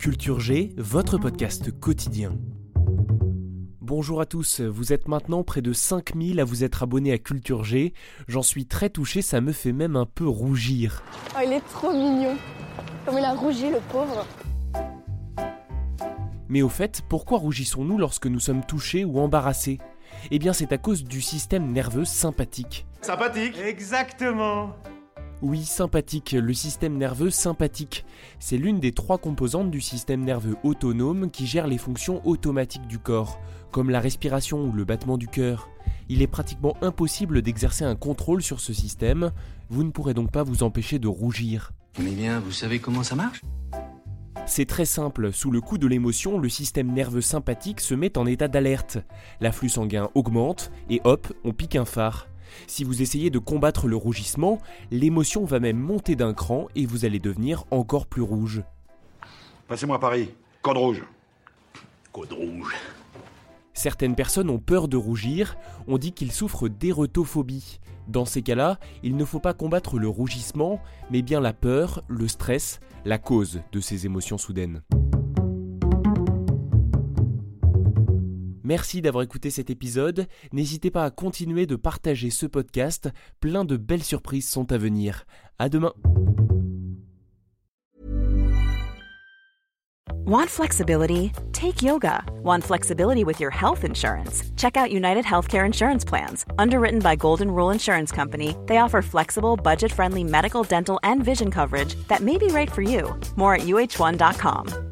Culture G, votre podcast quotidien. Bonjour à tous, vous êtes maintenant près de 5000 à vous être abonnés à Culture G. J'en suis très touché, ça me fait même un peu rougir. Oh, il est trop mignon. Comme il a rougi, le pauvre. Mais au fait, pourquoi rougissons-nous lorsque nous sommes touchés ou embarrassés? Eh bien, c'est à cause du système nerveux sympathique. Sympathique Exactement Oui, sympathique, le système nerveux sympathique. C'est l'une des trois composantes du système nerveux autonome qui gère les fonctions automatiques du corps, comme la respiration ou le battement du cœur. Il est pratiquement impossible d'exercer un contrôle sur ce système, vous ne pourrez donc pas vous empêcher de rougir. Mais bien, vous savez comment ça marche? C'est très simple, sous le coup de l'émotion, le système nerveux sympathique se met en état d'alerte. L'afflux sanguin augmente et hop, on pique un phare. Si vous essayez de combattre le rougissement, l'émotion va même monter d'un cran et vous allez devenir encore plus rouge. Passez-moi Paris. Code rouge. Code rouge. Certaines personnes ont peur de rougir, on dit qu'ils souffrent d'érotophobie. Dans ces cas-là, il ne faut pas combattre le rougissement, mais bien la peur, le stress, la cause de ces émotions soudaines. Merci d'avoir écouté cet épisode. N'hésitez pas à continuer de partager ce podcast. Plein de belles surprises sont à venir. À demain. Want flexibility? Take yoga. Want flexibility with your health insurance? Check out United Healthcare Insurance Plans. Underwritten by Golden Rule Insurance Company, they offer flexible, budget friendly medical, dental, and vision coverage that may be right for you. More at uh1.com.